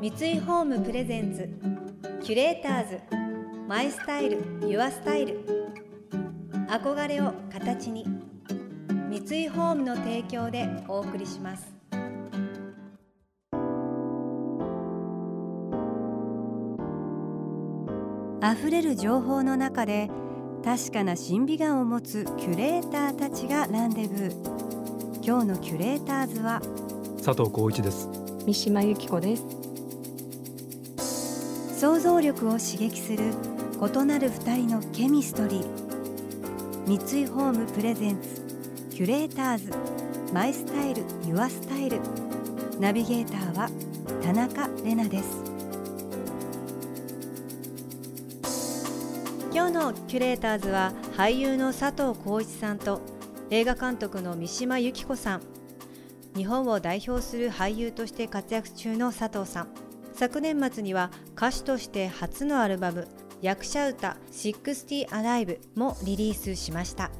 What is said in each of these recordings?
三井ホームプレゼンツキュレーターズマイスタイルユアスタイル。憧れを形に三井ホームの提供でお送りします。溢れる情報の中で確かな審美眼を持つキュレーターたちがランデブー。今日のキュレーターズは佐藤浩一です。三島由紀子です想像力を刺激する異なる二人のケミストリー。三井ホームプレゼンツキュレーターズ。マイスタイルユアスタイル。ナビゲーターは田中れなです。今日のキュレーターズは俳優の佐藤浩市さんと映画監督の三島由紀子さん。日本を代表する俳優として活躍中の佐藤さん。昨年末には歌手として初のアルバム「役者歌60 Alive」もリリースしました。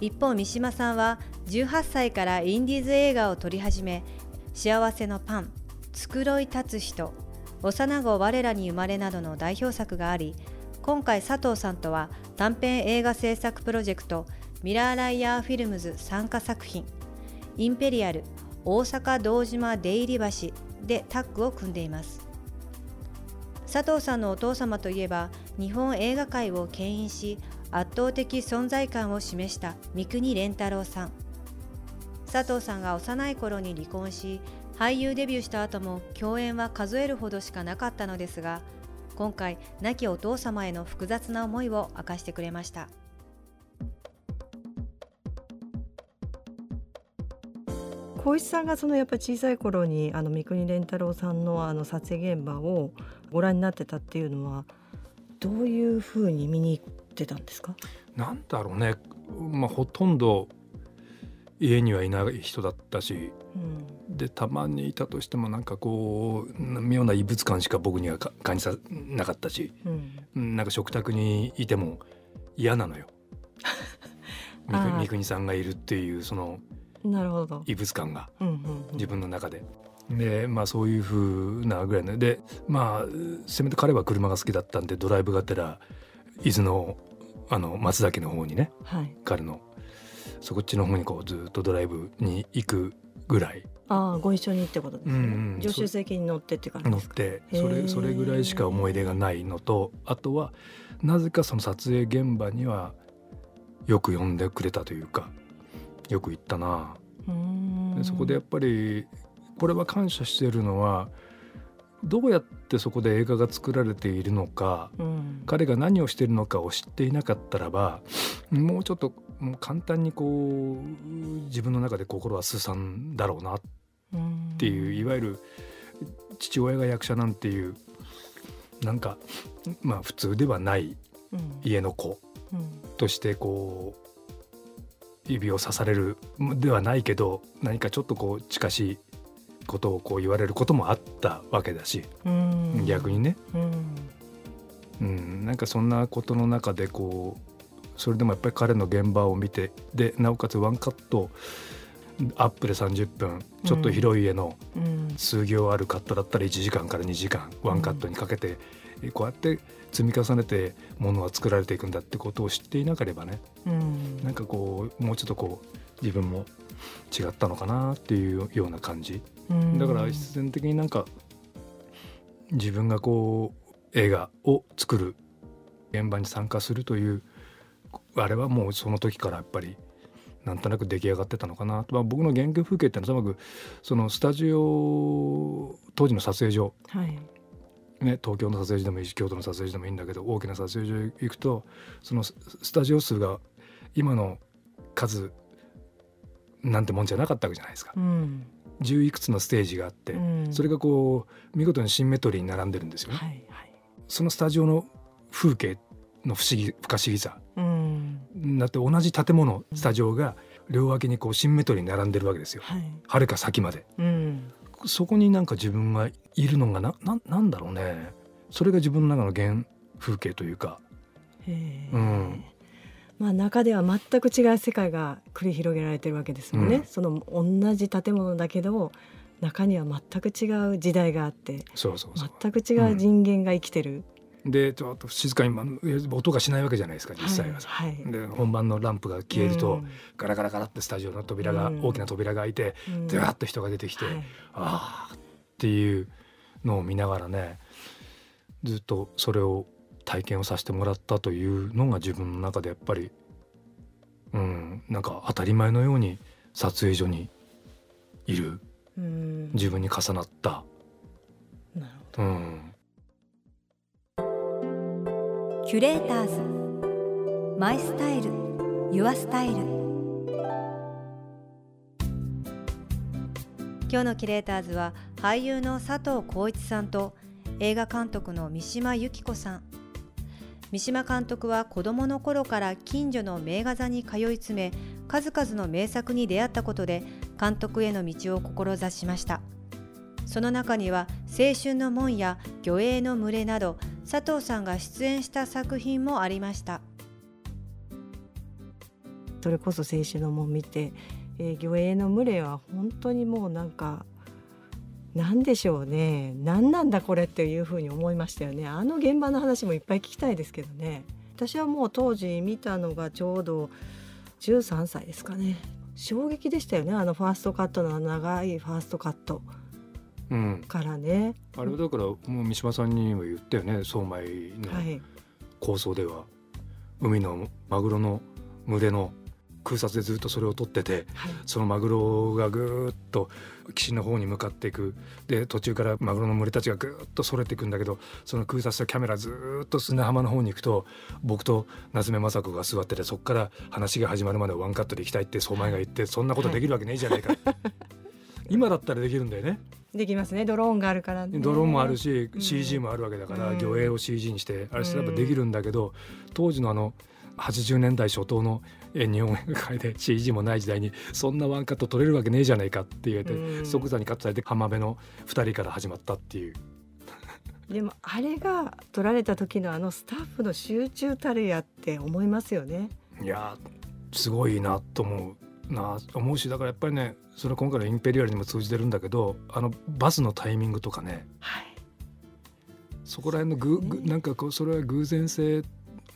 一方三島さんは18歳からインディーズ映画を撮り始め「幸せのパン」「繕い立つ人」「幼子我らに生まれ」などの代表作があり今回佐藤さんとは短編映画制作プロジェクトミラーライヤーフィルムズ参加作品インペリアル大阪堂島出入り橋でタッグを組んでいます。佐藤さんのお父様といえば日本映画界を牽引し圧倒的存在感を示した三國連太郎さん。佐藤さんが幼い頃に離婚し俳優デビューした後も共演は数えるほどしかなかったのですが今回亡きお父様への複雑な思いを明かしてくれました。小石さんがそのやっぱり小さい頃にあの三國連太郎さんのあの撮影現場をご覧になってたっていうのはどういうふうに見に行ってたんですか？なんだろうね、まあ、ほとんど家にはいない人だったし、うん、でたまにいたとしてもなんかこう妙な異物感しか僕には感じさなかったし、うん、なんか食卓にいても嫌なのよ。三國さんがいるっていうそのなるほど。異物感が。自分の中で。でまあそういうふうなぐらいの。でまあせめて彼は車が好きだったんでドライブがてら伊豆のあの松崎の方にね、はい、彼の。そこっちの方にこうずっとドライブに行くぐらい。ああご一緒にってことですね、うんうん、助手席に乗ってって感じ乗ってそれそれぐらいしか思い出がないのとあとはなぜかその撮影現場にはよく呼んでくれたというかよく行ったな。でそこでやっぱりこれは感謝しているのはどうやってそこで映画が作られているのか、うん、彼が何をしているのかを知っていなかったらばもうちょっと簡単にこう自分の中で心はすさんだろうなっていう、いわゆる父親が役者なんていうなんかまあ普通ではない家の子としてこう指を刺されるではないけど何かちょっとこう近しいことをこう言われることもあったわけだし。逆にね。うん。なんかそんなことの中でこうそれでもやっぱり彼の現場を見てでなおかつワンカットアップで30分ちょっと広い家の数行あるカットだったら1時間から2時間ワンカットにかけてこうやって積み重ねてものは作られていくんだってことを知っていなければね、うん、なんかこうもうちょっとこう自分も違ったのかなっていうような感じ、うん、だから必然的になんか自分がこう映画を作る現場に参加するというあれはもうその時からやっぱりなんとなく出来上がってたのかなまあ、僕の原型風景っていうのはともかくそのスタジオ当時の撮影所、はい、ね、東京の撮影所でもいいし京都の撮影所でもいいんだけど大きな撮影所へ行くとそのスタジオ数が今の数なんてもんじゃなかったわけじゃないですか。うん。十いくつのステージがあって、うん、それがこう見事にシンメトリーに並んでるんですよね。はいはい、そのスタジオの風景の不思議不可思議さ、うん、だって同じ建物スタジオが両脇にこうシンメトリーに並んでるわけですよ。はる、か先まで、うん、そこになんか自分がいるのがなななんだろうね。それが自分の中の原風景というか。うん、まあ、中では全く違う世界が繰り広げられてるわけですもんね、うん、その同じ建物だけど中には全く違う時代があってそうそうそう。全く違う人間が生きてる。うん、でちょっと静かに音がしないわけじゃないですか実際は。さ、はい。はい、で本番のランプが消えると、うん、ガラガラガラってスタジオの扉が、うん、大きな扉が開いて、うん、でわっと人が出てきて、はい、ああっていうのを見ながらねずっとそれを体験をさせてもらったというのが自分の中でやっぱりうんなんか当たり前のように撮影所にいる。自分に重なった。なるほど、うん、キュレーターズ。マイスタイル。ユアスタイル。今日のキュレーターズは俳優の佐藤浩一さんと映画監督の三島由紀子さん。三島監督は子どもの頃から近所の名画座に通い詰め数々の名作に出会ったことで監督への道を志しました。その中には「青春の門」や「魚影の群れ」など佐藤さんが出演した作品もありました。それこそ「青春の門」見て、えー、魚影の群れは本当にもうなんか何でしょうね。何なんだこれっていうふうに思いましたよね。あの現場の話もいっぱい聞きたいですけどね。私はもう当時見たのがちょうど13歳ですかね。衝撃でしたよね。あのファーストカットの長いファーストカット。からね、うん、あれはだからもう三島さんにも言ったよね相米の構想では、はい、海のマグロの群れの空撮でずっとそれを撮ってて、はい、そのマグロがぐっと岸の方に向かっていく。で途中からマグロの群れたちがぐっとそれていくんだけどその空撮とキャメラずっと砂浜の方に行くと僕と夏目雅子が座っててそこから話が始まるまでワンカットで行きたいって相馬が言ってそんなことできるわけねえじゃないか、はい、今だったらできるんだよね。できますね。ドローンがあるから、ね、ドローンもあるし、CG もあるわけだから、魚影を CG にしてあれすればできるんだけど、当時のあの80年代初頭の日本映画界で CG もない時代にそんなワンカット撮れるわけねえじゃないかって言われて即座にカットされて浜辺の2人から始まったっていう。でもあれが撮られた時のあのスタッフの集中たるやって思いますよね。いやすごいなと思うな思うしだからやっぱりねそれ今回のインペリアルにも通じてるんだけどあのバスのタイミングとかね、はい、そこら辺のぐ、ね、なんかこうそれは偶然性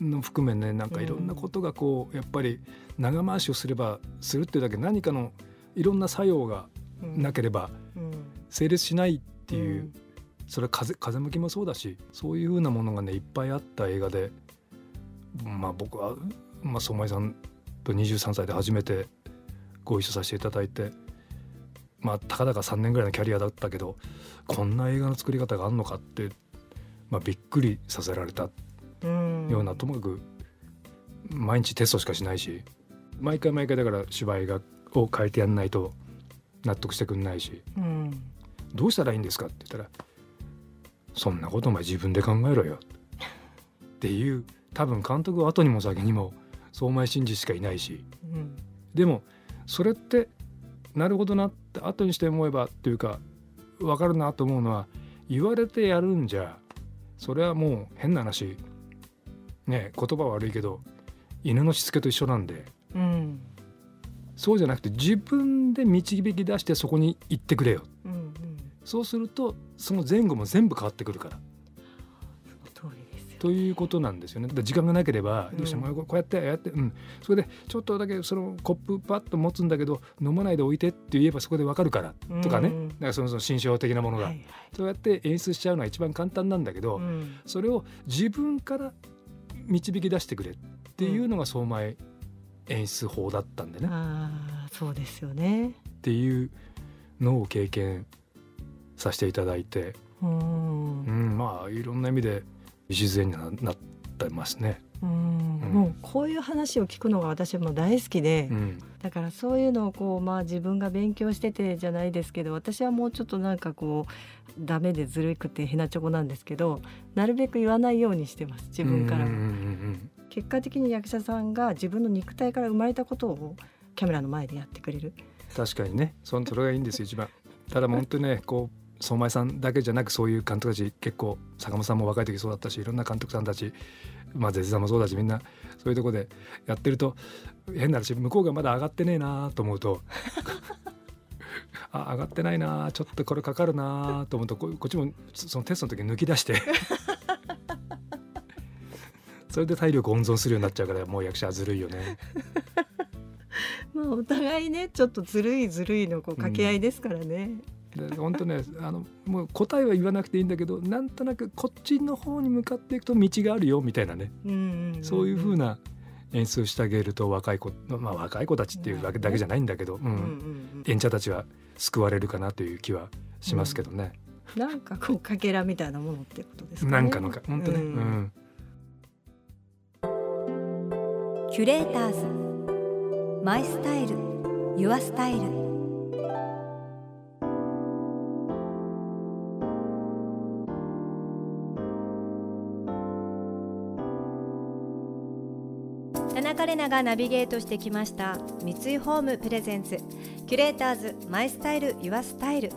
の含めねなんかいろんなことがこうやっぱり長回しをすればするっていうだけ何かのいろんな作用がなければ成立しないっていう、それは風風向きもそうだしそういうふうなものがねいっぱいあった映画でまあ僕は、まあ、相馬井さんと23歳で初めてご一緒させていただいて。まあ、たかだか3年ぐらいのキャリアだったけどこんな映画の作り方があるのかって、まあ、びっくりさせられた。ようなともかく毎日テストしかしないし毎回毎回だから芝居がを変えてやんないと納得してくんないし、うん、どうしたらいいんですかって言ったら「そんなことお前自分で考えろよ」っていう多分監督は後にも先にも相前真司しかいないし、うん、でもそれってなるほどなって後にして思えばっていうか分かるなと思うのは言われてやるんじゃそれはもう変な話。ね言葉悪いけど犬のしつけと一緒なんで、うん、そうじゃなくて自分で導き出してそこに行ってくれよ、うんうん、そうするとその前後も全部変わってくるから。ということなんですよね。時間がなければ、どうしてもこうやってやって、うん、それでちょっとだけそのコップパッと持つんだけど飲まないで置いてって言えばそこでわかるからとかね、だからそのその心象的なものが、はいはい、そうやって演出しちゃうのは一番簡単なんだけど、うん、それを自分から導き出してくれっていうのが相前演出法だったんでね。あそうですよね。っていうのを経験させていただいて、うん、うん、まあいろんな意味で礎になってますね。うん、もうこういう話を聞くのが私も大好きで、うん、だからそういうのをこうまあ自分が勉強しててじゃないですけど私はもうちょっとなんかこうダメでずるくてへなちょこなんですけどなるべく言わないようにしてます自分から。結果的に役者さんが自分の肉体から生まれたことをキャメラの前でやってくれる。確かにね。そそれがいいんですよ一番。ただ本当にねこう相前さんだけじゃなくそういう監督たち結構坂本さんも若い時そうだったしいろんな監督さんたちまあ絶さんもそうだしみんなそういうとこでやってると変な話向こうがまだ上がってねえなと思うと あ上がってないなちょっとこれかかるなと思うとこっちもそのテストの時抜き出して それで体力温存するようになっちゃうからもう役者はずるいよね。まあお互いねちょっとずるいずるいのこう掛け合いですからね。本当ねあのもう答えは言わなくていいんだけどなんとなくこっちの方に向かっていくと道があるよみたいなね、うんうんうん、そういうふうな演出してあげると若い子、まあ、若い子たちっていうわけだけじゃないんだけど、うん、うんうん、演者たちは救われるかなという気はしますけどね。うん、なんかこうかけらみたいなものってことですかね。なんかのか本当ね、うん。キュレーターズ。マイスタイル。ユアスタイル田中れながナビゲートしてきました三井ホームプレゼンツキュレーターズマイスタイルユアスタイル。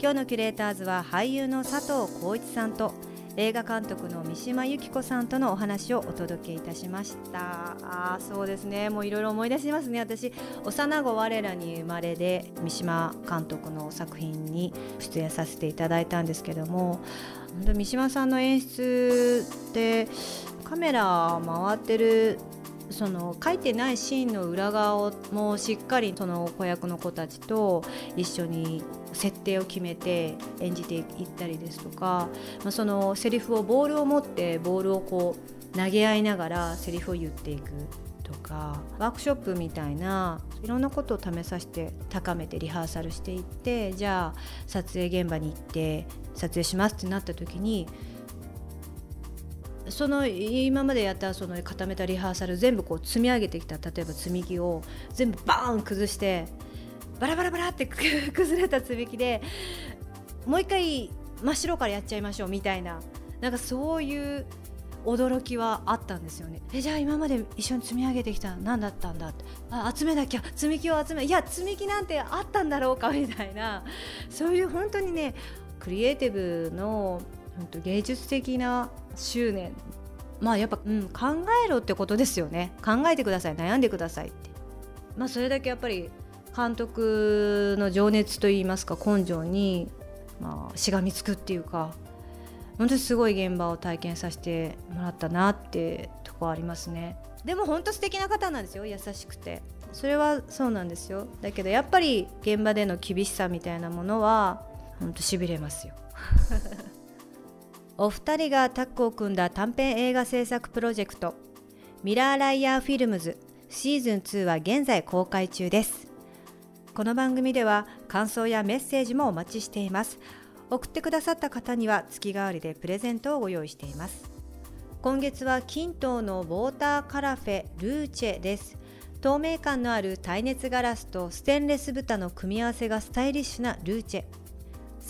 今日のキュレーターズは俳優の佐藤浩一さんと映画監督の三島由紀子さんとのお話をお届けいたしました。あそうですね。もういろいろ思い出しますね。私幼子我らに生まれで三島監督の作品に出演させていただいたんですけども本当三島さんの演出ってカメラ回ってるその書いてないシーンの裏側をもうしっかりその子役の子たちと一緒に設定を決めて演じていったりですとか、まあ、そのセリフをボールを持ってボールをこう投げ合いながらセリフを言っていくとかワークショップみたいないろんなことを試させて高めてリハーサルしていってじゃあ撮影現場に行って撮影しますってなった時にその今までやったその固めたリハーサル全部こう積み上げてきた例えば積み木を全部バーン崩してバラバラバラって 崩れた積み木でもう一回真っ白からやっちゃいましょうみたいななんかそういう驚きはあったんですよね。えじゃあ今まで一緒に積み上げてきた何だったんだ？ってあ集めなきゃ積み木を集めいや積み木なんてあったんだろうかみたいなそういう本当にねクリエイティブの本当芸術的な執念。まあやっぱ、うん、考えろってことですよね。考えてください。悩んでくださいって。まあそれだけやっぱり監督の情熱といいますか根性に、まあ、しがみつくっていうか本当にすごい現場を体験させてもらったなってとこありますね。でも本当素敵な方なんですよ。優しくて。それはそうなんですよ。だけどやっぱり現場での厳しさみたいなものは本当しびれますよ お二人がタッグを組んだ短編映画制作プロジェクトミラーライヤーフィルムズシーズン2は現在公開中です。この番組では感想やメッセージもお待ちしています。送ってくださった方には月替わりでプレゼントをご用意しています。今月は金東のウォーターカラフェルーチェです。透明感のある耐熱ガラスとステンレス蓋の組み合わせがスタイリッシュなルーチェ。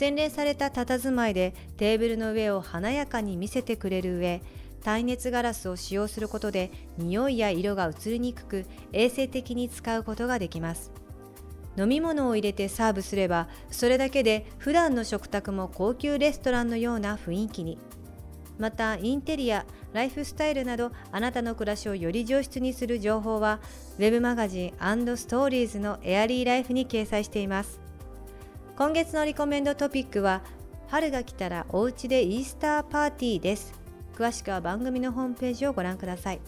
洗練された佇まいでテーブルの上を華やかに見せてくれる上耐熱ガラスを使用することで匂いや色が移りにくく衛生的に使うことができます。飲み物を入れてサーブすればそれだけで普段の食卓も高級レストランのような雰囲気に。またインテリアライフスタイルなどあなたの暮らしをより上質にする情報は Web マガジンストーリーズのエアリーライフに掲載しています。今月のリコメンドトピックは春が来たらお家でイースターパーティーです。詳しくは番組のホームページをご覧ください。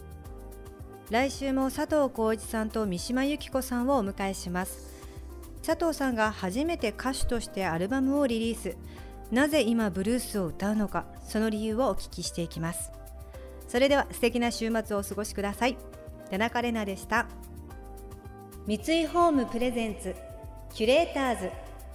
来週も佐藤浩一さんと三島由紀子さんをお迎えします。佐藤さんが初めて歌手としてアルバムをリリース。なぜ今ブルースを歌うのかその理由をお聞きしていきます。それでは素敵な週末をお過ごしください。田中れなでした。三井ホームプレゼンツキュレーターズ。